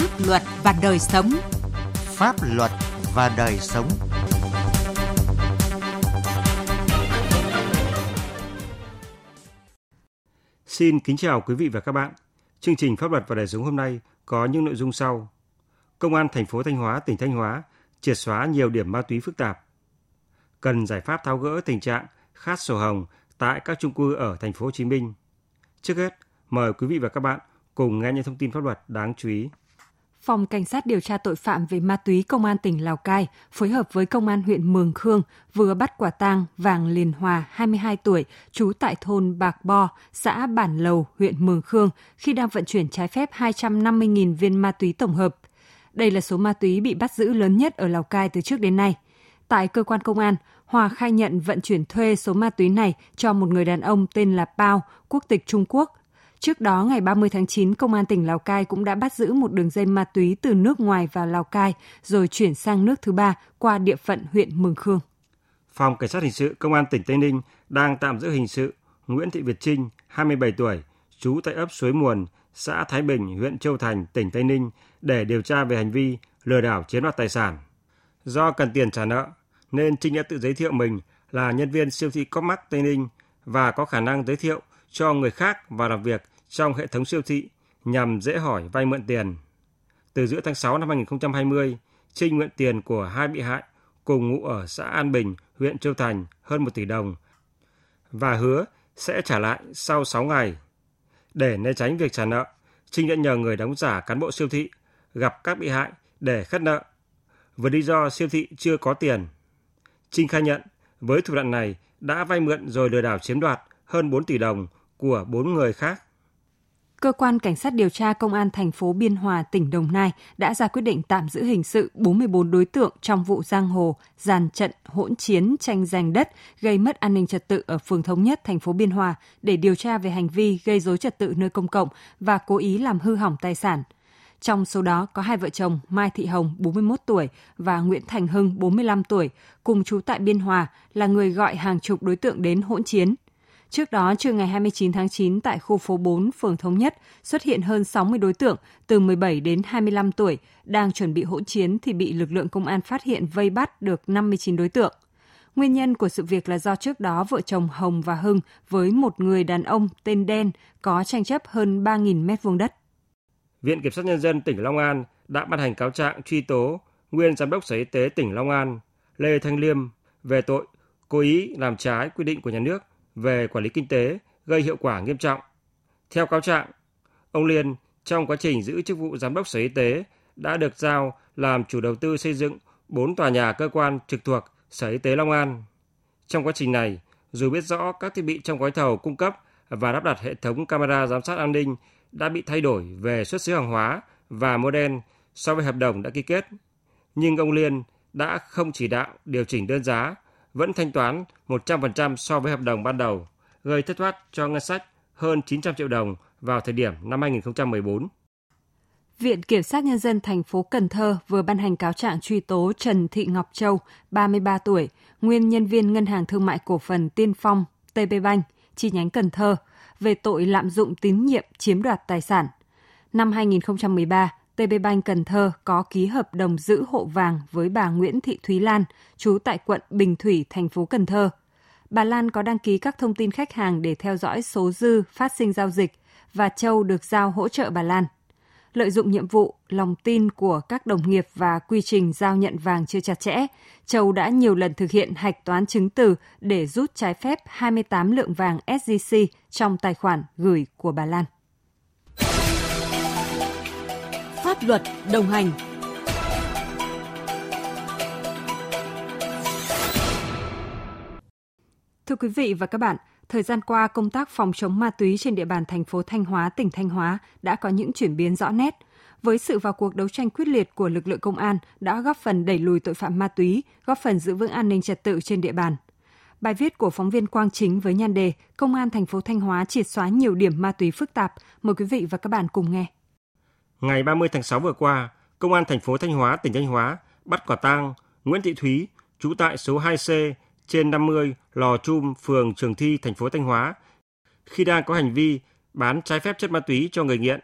Pháp luật và đời sống. Pháp luật và đời sống. Xin kính chào quý vị và các bạn. Chương trình Pháp luật và đời sống hôm nay có những nội dung sau. Công an thành phố Thanh Hóa, tỉnh Thanh Hóa triệt xóa nhiều điểm ma túy phức tạp. Cần giải pháp tháo gỡ tình trạng khát sổ hồng tại các chung cư ở thành phố Hồ Chí Minh. Trước hết, mời quý vị và các bạn cùng nghe những thông tin pháp luật đáng chú ý. Phòng Cảnh sát điều tra tội phạm về ma túy Công an tỉnh Lào Cai phối hợp với Công an huyện Mường Khương vừa bắt quả tang Vàng Liền Hòa, 22 tuổi, trú tại thôn Bạc Bo, xã Bản Lầu, huyện Mường Khương, khi đang vận chuyển trái phép 250.000 viên ma túy tổng hợp. Đây là số ma túy bị bắt giữ lớn nhất ở Lào Cai từ trước đến nay. Tại cơ quan công an, Hòa khai nhận vận chuyển thuê số ma túy này cho một người đàn ông tên là Pao, quốc tịch Trung Quốc, Trước đó, ngày 30 tháng 9, Công an tỉnh Lào Cai cũng đã bắt giữ một đường dây ma túy từ nước ngoài vào Lào Cai, rồi chuyển sang nước thứ ba qua địa phận huyện Mường Khương. Phòng Cảnh sát Hình sự Công an tỉnh Tây Ninh đang tạm giữ hình sự Nguyễn Thị Việt Trinh, 27 tuổi, trú tại ấp Suối Muồn, xã Thái Bình, huyện Châu Thành, tỉnh Tây Ninh để điều tra về hành vi lừa đảo chiếm đoạt tài sản. Do cần tiền trả nợ, nên Trinh đã tự giới thiệu mình là nhân viên siêu thị Copmark Tây Ninh và có khả năng giới thiệu cho người khác vào làm việc trong hệ thống siêu thị nhằm dễ hỏi vay mượn tiền. Từ giữa tháng 6 năm 2020, Trinh mượn tiền của hai bị hại cùng ngụ ở xã An Bình, huyện Châu Thành hơn 1 tỷ đồng và hứa sẽ trả lại sau 6 ngày. Để né tránh việc trả nợ, Trinh đã nhờ người đóng giả cán bộ siêu thị gặp các bị hại để khất nợ. Với lý do siêu thị chưa có tiền, Trinh khai nhận với thủ đoạn này đã vay mượn rồi lừa đảo chiếm đoạt hơn 4 tỷ đồng của 4 người khác. Cơ quan Cảnh sát điều tra Công an thành phố Biên Hòa, tỉnh Đồng Nai đã ra quyết định tạm giữ hình sự 44 đối tượng trong vụ giang hồ, giàn trận, hỗn chiến, tranh giành đất, gây mất an ninh trật tự ở phường Thống Nhất, thành phố Biên Hòa để điều tra về hành vi gây dối trật tự nơi công cộng và cố ý làm hư hỏng tài sản. Trong số đó có hai vợ chồng Mai Thị Hồng, 41 tuổi và Nguyễn Thành Hưng, 45 tuổi, cùng trú tại Biên Hòa là người gọi hàng chục đối tượng đến hỗn chiến – Trước đó, trưa ngày 29 tháng 9 tại khu phố 4, phường Thống Nhất, xuất hiện hơn 60 đối tượng từ 17 đến 25 tuổi đang chuẩn bị hỗn chiến thì bị lực lượng công an phát hiện vây bắt được 59 đối tượng. Nguyên nhân của sự việc là do trước đó vợ chồng Hồng và Hưng với một người đàn ông tên Đen có tranh chấp hơn 3.000 mét vuông đất. Viện Kiểm sát Nhân dân tỉnh Long An đã ban hành cáo trạng truy tố nguyên Giám đốc Sở Y tế tỉnh Long An Lê Thanh Liêm về tội cố ý làm trái quy định của nhà nước về quản lý kinh tế gây hiệu quả nghiêm trọng. Theo cáo trạng, ông Liên trong quá trình giữ chức vụ giám đốc Sở Y tế đã được giao làm chủ đầu tư xây dựng 4 tòa nhà cơ quan trực thuộc Sở Y tế Long An. Trong quá trình này, dù biết rõ các thiết bị trong gói thầu cung cấp và lắp đặt hệ thống camera giám sát an ninh đã bị thay đổi về xuất xứ hàng hóa và model so với hợp đồng đã ký kết, nhưng ông Liên đã không chỉ đạo điều chỉnh đơn giá vẫn thanh toán 100% so với hợp đồng ban đầu, gây thất thoát cho ngân sách hơn 900 triệu đồng vào thời điểm năm 2014. Viện Kiểm sát Nhân dân thành phố Cần Thơ vừa ban hành cáo trạng truy tố Trần Thị Ngọc Châu, 33 tuổi, nguyên nhân viên Ngân hàng Thương mại Cổ phần Tiên Phong, TP Bank, chi nhánh Cần Thơ, về tội lạm dụng tín nhiệm chiếm đoạt tài sản. Năm 2013, TB Bank Cần Thơ có ký hợp đồng giữ hộ vàng với bà Nguyễn Thị Thúy Lan, trú tại quận Bình Thủy, thành phố Cần Thơ. Bà Lan có đăng ký các thông tin khách hàng để theo dõi số dư phát sinh giao dịch và Châu được giao hỗ trợ bà Lan. Lợi dụng nhiệm vụ, lòng tin của các đồng nghiệp và quy trình giao nhận vàng chưa chặt chẽ, Châu đã nhiều lần thực hiện hạch toán chứng từ để rút trái phép 28 lượng vàng SJC trong tài khoản gửi của bà Lan. Pháp luật đồng hành. Thưa quý vị và các bạn, thời gian qua công tác phòng chống ma túy trên địa bàn thành phố Thanh Hóa, tỉnh Thanh Hóa đã có những chuyển biến rõ nét. Với sự vào cuộc đấu tranh quyết liệt của lực lượng công an đã góp phần đẩy lùi tội phạm ma túy, góp phần giữ vững an ninh trật tự trên địa bàn. Bài viết của phóng viên Quang Chính với nhan đề Công an thành phố Thanh Hóa triệt xóa nhiều điểm ma túy phức tạp. Mời quý vị và các bạn cùng nghe. Ngày 30 tháng 6 vừa qua, Công an thành phố Thanh Hóa, tỉnh Thanh Hóa bắt quả tang Nguyễn Thị Thúy, trú tại số 2C trên 50 Lò Chum, phường Trường Thi, thành phố Thanh Hóa, khi đang có hành vi bán trái phép chất ma túy cho người nghiện.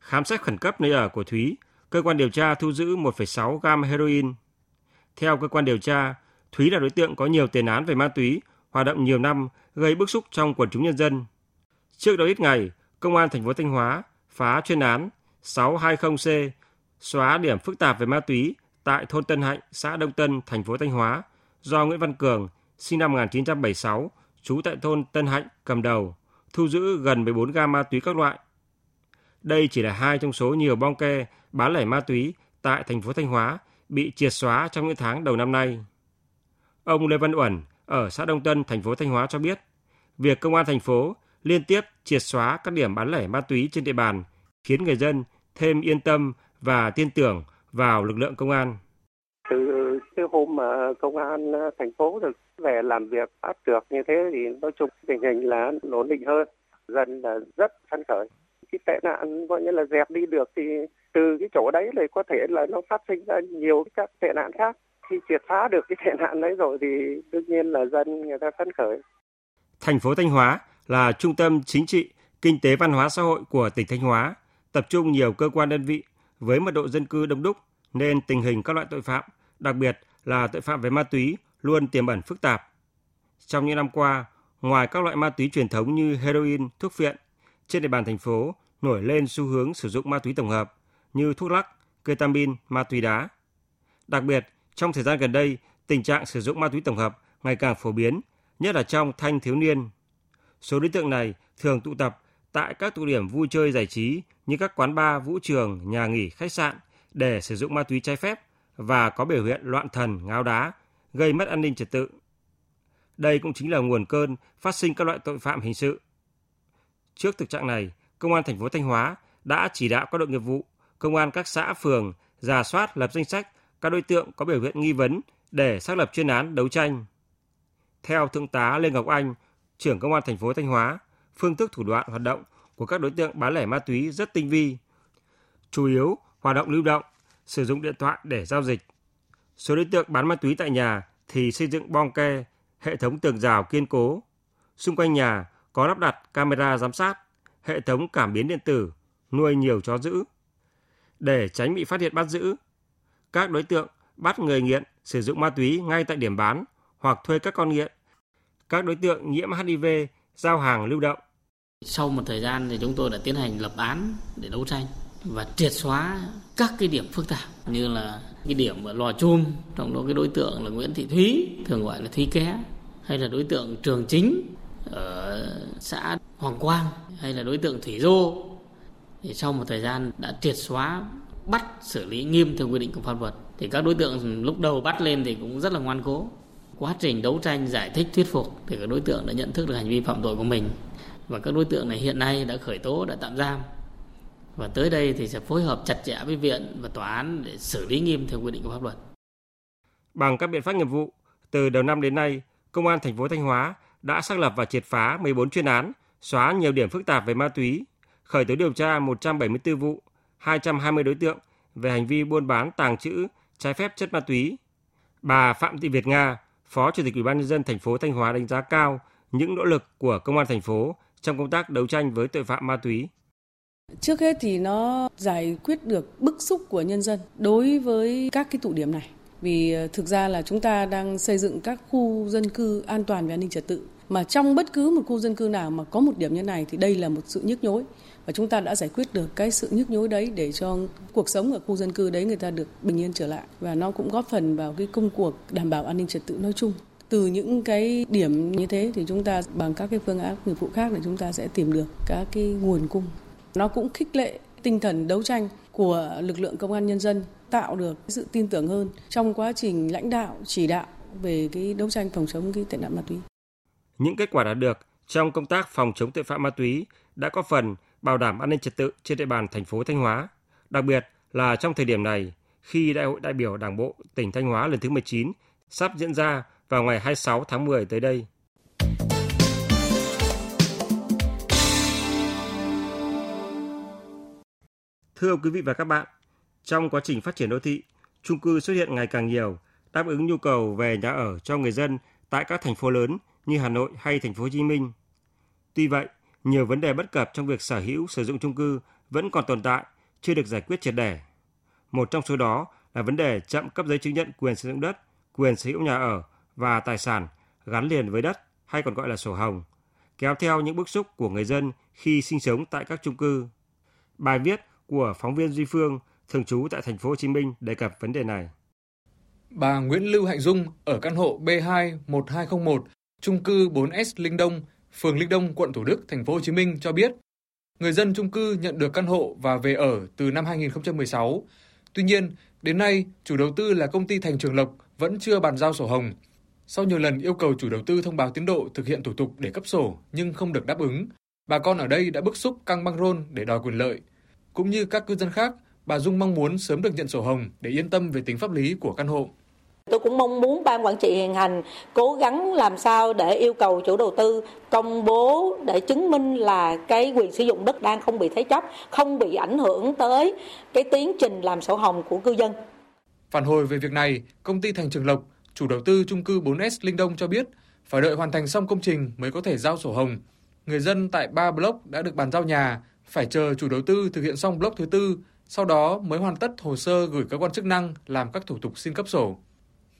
Khám xét khẩn cấp nơi ở của Thúy, cơ quan điều tra thu giữ 1,6 gam heroin. Theo cơ quan điều tra, Thúy là đối tượng có nhiều tiền án về ma túy, hoạt động nhiều năm, gây bức xúc trong quần chúng nhân dân. Trước đó ít ngày, Công an thành phố Thanh Hóa phá chuyên án 620C xóa điểm phức tạp về ma túy tại thôn Tân Hạnh, xã Đông Tân, thành phố Thanh Hóa do Nguyễn Văn Cường, sinh năm 1976, trú tại thôn Tân Hạnh cầm đầu, thu giữ gần 14 gam ma túy các loại. Đây chỉ là hai trong số nhiều bong ke bán lẻ ma túy tại thành phố Thanh Hóa bị triệt xóa trong những tháng đầu năm nay. Ông Lê Văn Uẩn ở xã Đông Tân, thành phố Thanh Hóa cho biết, việc công an thành phố liên tiếp triệt xóa các điểm bán lẻ ma túy trên địa bàn khiến người dân thêm yên tâm và tin tưởng vào lực lượng công an. Từ cái hôm mà công an thành phố được về làm việc bắt được như thế thì nói chung tình hình là ổn định hơn, dân là rất phấn khởi. Cái tệ nạn coi như là dẹp đi được thì từ cái chỗ đấy là có thể là nó phát sinh ra nhiều các tệ nạn khác. Khi triệt phá được cái tệ nạn đấy rồi thì đương nhiên là dân người ta phấn khởi. Thành phố Thanh Hóa là trung tâm chính trị, kinh tế văn hóa xã hội của tỉnh Thanh Hóa, tập trung nhiều cơ quan đơn vị với mật độ dân cư đông đúc nên tình hình các loại tội phạm, đặc biệt là tội phạm về ma túy luôn tiềm ẩn phức tạp. Trong những năm qua, ngoài các loại ma túy truyền thống như heroin, thuốc phiện, trên địa bàn thành phố nổi lên xu hướng sử dụng ma túy tổng hợp như thuốc lắc, ketamin, ma túy đá. Đặc biệt, trong thời gian gần đây, tình trạng sử dụng ma túy tổng hợp ngày càng phổ biến, nhất là trong thanh thiếu niên. Số đối tượng này thường tụ tập tại các tụ điểm vui chơi giải trí như các quán bar, vũ trường, nhà nghỉ, khách sạn để sử dụng ma túy trái phép và có biểu hiện loạn thần, ngáo đá, gây mất an ninh trật tự. Đây cũng chính là nguồn cơn phát sinh các loại tội phạm hình sự. Trước thực trạng này, Công an thành phố Thanh Hóa đã chỉ đạo các đội nghiệp vụ, công an các xã phường giả soát lập danh sách các đối tượng có biểu hiện nghi vấn để xác lập chuyên án đấu tranh. Theo Thượng tá Lê Ngọc Anh, trưởng Công an thành phố Thanh Hóa, phương thức thủ đoạn hoạt động của các đối tượng bán lẻ ma túy rất tinh vi. Chủ yếu hoạt động lưu động, sử dụng điện thoại để giao dịch. Số đối tượng bán ma túy tại nhà thì xây dựng bong ke, hệ thống tường rào kiên cố. Xung quanh nhà có lắp đặt camera giám sát, hệ thống cảm biến điện tử, nuôi nhiều chó giữ. Để tránh bị phát hiện bắt giữ, các đối tượng bắt người nghiện sử dụng ma túy ngay tại điểm bán hoặc thuê các con nghiện. Các đối tượng nhiễm HIV giao hàng lưu động. Sau một thời gian thì chúng tôi đã tiến hành lập án để đấu tranh và triệt xóa các cái điểm phức tạp như là cái điểm ở lò chum trong đó cái đối tượng là Nguyễn Thị Thúy, thường gọi là Thúy Ké, hay là đối tượng Trường Chính ở xã Hoàng Quang, hay là đối tượng Thủy Dô. Thì sau một thời gian đã triệt xóa, bắt xử lý nghiêm theo quy định của pháp luật. Thì các đối tượng lúc đầu bắt lên thì cũng rất là ngoan cố quá trình đấu tranh giải thích thuyết phục thì các đối tượng đã nhận thức được hành vi phạm tội của mình và các đối tượng này hiện nay đã khởi tố đã tạm giam và tới đây thì sẽ phối hợp chặt chẽ với viện và tòa án để xử lý nghiêm theo quy định của pháp luật. Bằng các biện pháp nghiệp vụ, từ đầu năm đến nay, Công an thành phố Thanh Hóa đã xác lập và triệt phá 14 chuyên án, xóa nhiều điểm phức tạp về ma túy, khởi tố điều tra 174 vụ, 220 đối tượng về hành vi buôn bán tàng trữ trái phép chất ma túy. Bà Phạm Thị Việt Nga, Phó Chủ tịch Ủy ban nhân dân thành phố Thanh Hóa đánh giá cao những nỗ lực của công an thành phố trong công tác đấu tranh với tội phạm ma túy. Trước hết thì nó giải quyết được bức xúc của nhân dân đối với các cái tụ điểm này. Vì ờ, thực ra là chúng ta đang xây dựng các khu dân cư an toàn về an ninh trật tự. Mà trong bất cứ một khu dân cư nào mà có một điểm như này thì đây là một sự nhức nhối. Và chúng ta đã giải quyết được cái sự nhức nhối đấy để cho cuộc sống ở khu dân cư đấy người ta được bình yên trở lại. Và nó cũng góp phần vào cái công cuộc đảm bảo an ninh trật tự nói chung từ những cái điểm như thế thì chúng ta bằng các cái phương án nghiệp vụ khác để chúng ta sẽ tìm được các cái nguồn cung nó cũng khích lệ tinh thần đấu tranh của lực lượng công an nhân dân, tạo được sự tin tưởng hơn trong quá trình lãnh đạo, chỉ đạo về cái đấu tranh phòng chống cái tệ nạn ma túy. Những kết quả đạt được trong công tác phòng chống tội phạm ma túy đã có phần bảo đảm an ninh trật tự trên địa bàn thành phố Thanh Hóa, đặc biệt là trong thời điểm này khi Đại hội đại biểu Đảng bộ tỉnh Thanh Hóa lần thứ 19 sắp diễn ra vào ngày 26 tháng 10 tới đây. Thưa quý vị và các bạn, trong quá trình phát triển đô thị, chung cư xuất hiện ngày càng nhiều, đáp ứng nhu cầu về nhà ở cho người dân tại các thành phố lớn như Hà Nội hay thành phố Hồ Chí Minh. Tuy vậy, nhiều vấn đề bất cập trong việc sở hữu sử dụng chung cư vẫn còn tồn tại, chưa được giải quyết triệt để. Một trong số đó là vấn đề chậm cấp giấy chứng nhận quyền sử dụng đất, quyền sở hữu nhà ở và tài sản gắn liền với đất hay còn gọi là sổ hồng, kéo theo những bức xúc của người dân khi sinh sống tại các chung cư. Bài viết của phóng viên Duy Phương thường trú tại thành phố Hồ Chí Minh đề cập vấn đề này. Bà Nguyễn Lưu Hạnh Dung ở căn hộ B2 1201, chung cư 4S Linh Đông, phường Linh Đông, quận Thủ Đức, thành phố Hồ Chí Minh cho biết, người dân chung cư nhận được căn hộ và về ở từ năm 2016. Tuy nhiên, đến nay, chủ đầu tư là công ty Thành Trường Lộc vẫn chưa bàn giao sổ hồng. Sau nhiều lần yêu cầu chủ đầu tư thông báo tiến độ thực hiện thủ tục để cấp sổ nhưng không được đáp ứng, bà con ở đây đã bức xúc căng băng rôn để đòi quyền lợi. Cũng như các cư dân khác, bà Dung mong muốn sớm được nhận sổ hồng để yên tâm về tính pháp lý của căn hộ. Tôi cũng mong muốn ban quản trị hiện hành cố gắng làm sao để yêu cầu chủ đầu tư công bố để chứng minh là cái quyền sử dụng đất đang không bị thế chấp, không bị ảnh hưởng tới cái tiến trình làm sổ hồng của cư dân. Phản hồi về việc này, công ty Thành Trường Lộc, chủ đầu tư chung cư 4S Linh Đông cho biết phải đợi hoàn thành xong công trình mới có thể giao sổ hồng. Người dân tại 3 block đã được bàn giao nhà, phải chờ chủ đầu tư thực hiện xong block thứ tư, sau đó mới hoàn tất hồ sơ gửi cơ quan chức năng làm các thủ tục xin cấp sổ.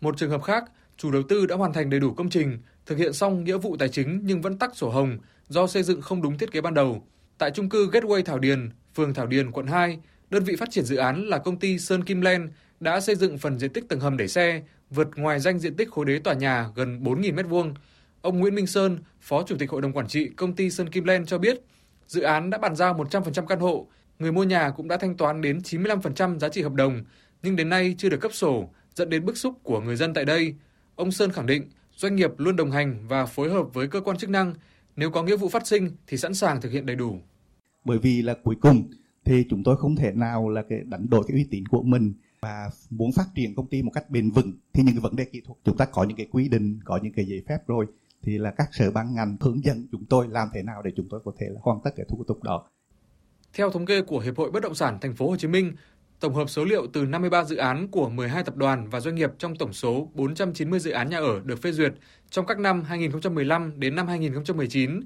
Một trường hợp khác, chủ đầu tư đã hoàn thành đầy đủ công trình, thực hiện xong nghĩa vụ tài chính nhưng vẫn tắc sổ hồng do xây dựng không đúng thiết kế ban đầu. Tại chung cư Gateway Thảo Điền, phường Thảo Điền, quận 2, đơn vị phát triển dự án là công ty Sơn Kim Len đã xây dựng phần diện tích tầng hầm để xe vượt ngoài danh diện tích khối đế tòa nhà gần 4.000 m2. Ông Nguyễn Minh Sơn, Phó Chủ tịch Hội đồng Quản trị công ty Sơn Kim Len cho biết, dự án đã bàn giao 100% căn hộ, người mua nhà cũng đã thanh toán đến 95% giá trị hợp đồng, nhưng đến nay chưa được cấp sổ, dẫn đến bức xúc của người dân tại đây. Ông Sơn khẳng định doanh nghiệp luôn đồng hành và phối hợp với cơ quan chức năng, nếu có nghĩa vụ phát sinh thì sẵn sàng thực hiện đầy đủ. Bởi vì là cuối cùng thì chúng tôi không thể nào là cái đánh đổi cái uy tín của mình và muốn phát triển công ty một cách bền vững thì những cái vấn đề kỹ thuật chúng ta có những cái quy định, có những cái giấy phép rồi thì là các sở ban ngành hướng dẫn chúng tôi làm thế nào để chúng tôi có thể là hoàn tất cái thủ tục đó. Theo thống kê của Hiệp hội Bất động sản Thành phố Hồ Chí Minh, tổng hợp số liệu từ 53 dự án của 12 tập đoàn và doanh nghiệp trong tổng số 490 dự án nhà ở được phê duyệt trong các năm 2015 đến năm 2019,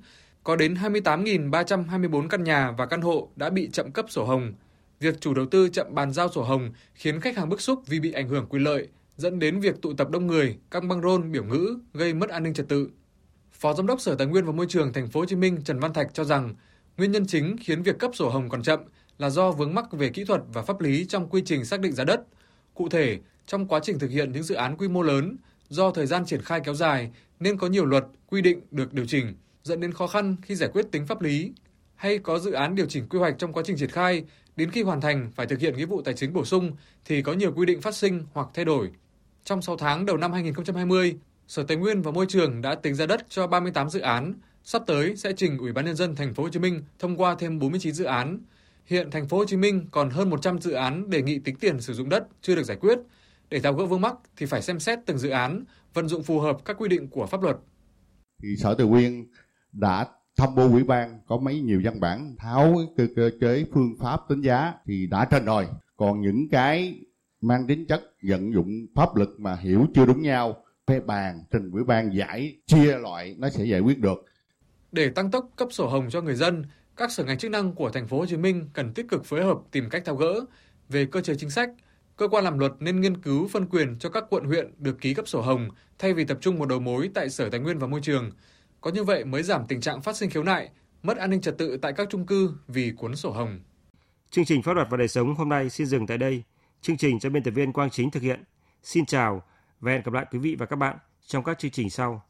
có đến 28.324 căn nhà và căn hộ đã bị chậm cấp sổ hồng. Việc chủ đầu tư chậm bàn giao sổ hồng khiến khách hàng bức xúc vì bị ảnh hưởng quyền lợi, dẫn đến việc tụ tập đông người, căng băng rôn, biểu ngữ, gây mất an ninh trật tự. Phó Giám đốc Sở Tài nguyên và Môi trường Thành phố Hồ Chí Minh Trần Văn Thạch cho rằng nguyên nhân chính khiến việc cấp sổ hồng còn chậm là do vướng mắc về kỹ thuật và pháp lý trong quy trình xác định giá đất. Cụ thể, trong quá trình thực hiện những dự án quy mô lớn, do thời gian triển khai kéo dài nên có nhiều luật, quy định được điều chỉnh, dẫn đến khó khăn khi giải quyết tính pháp lý. Hay có dự án điều chỉnh quy hoạch trong quá trình triển khai, đến khi hoàn thành phải thực hiện nghĩa vụ tài chính bổ sung thì có nhiều quy định phát sinh hoặc thay đổi. Trong 6 tháng đầu năm 2020, Sở Tài nguyên và Môi trường đã tính ra đất cho 38 dự án, sắp tới sẽ trình Ủy ban nhân dân thành phố Hồ Chí Minh thông qua thêm 49 dự án. Hiện thành phố Hồ Chí Minh còn hơn 100 dự án đề nghị tính tiền sử dụng đất chưa được giải quyết. Để tháo gỡ vướng mắc thì phải xem xét từng dự án, vận dụng phù hợp các quy định của pháp luật. Thì Sở Tài nguyên đã tham mưu ủy ban có mấy nhiều văn bản tháo cơ, cơ chế phương pháp tính giá thì đã trên rồi. Còn những cái mang tính chất vận dụng pháp luật mà hiểu chưa đúng nhau phê bàn trình ủy ban giải chia loại nó sẽ giải quyết được. Để tăng tốc cấp sổ hồng cho người dân, các sở ngành chức năng của thành phố Hồ Chí Minh cần tích cực phối hợp tìm cách tháo gỡ về cơ chế chính sách. Cơ quan làm luật nên nghiên cứu phân quyền cho các quận huyện được ký cấp sổ hồng thay vì tập trung một đầu mối tại Sở Tài nguyên và Môi trường. Có như vậy mới giảm tình trạng phát sinh khiếu nại, mất an ninh trật tự tại các chung cư vì cuốn sổ hồng. Chương trình Pháp luật và đời sống hôm nay xin dừng tại đây. Chương trình do biên tập viên Quang Chính thực hiện. Xin chào và hẹn gặp lại quý vị và các bạn trong các chương trình sau.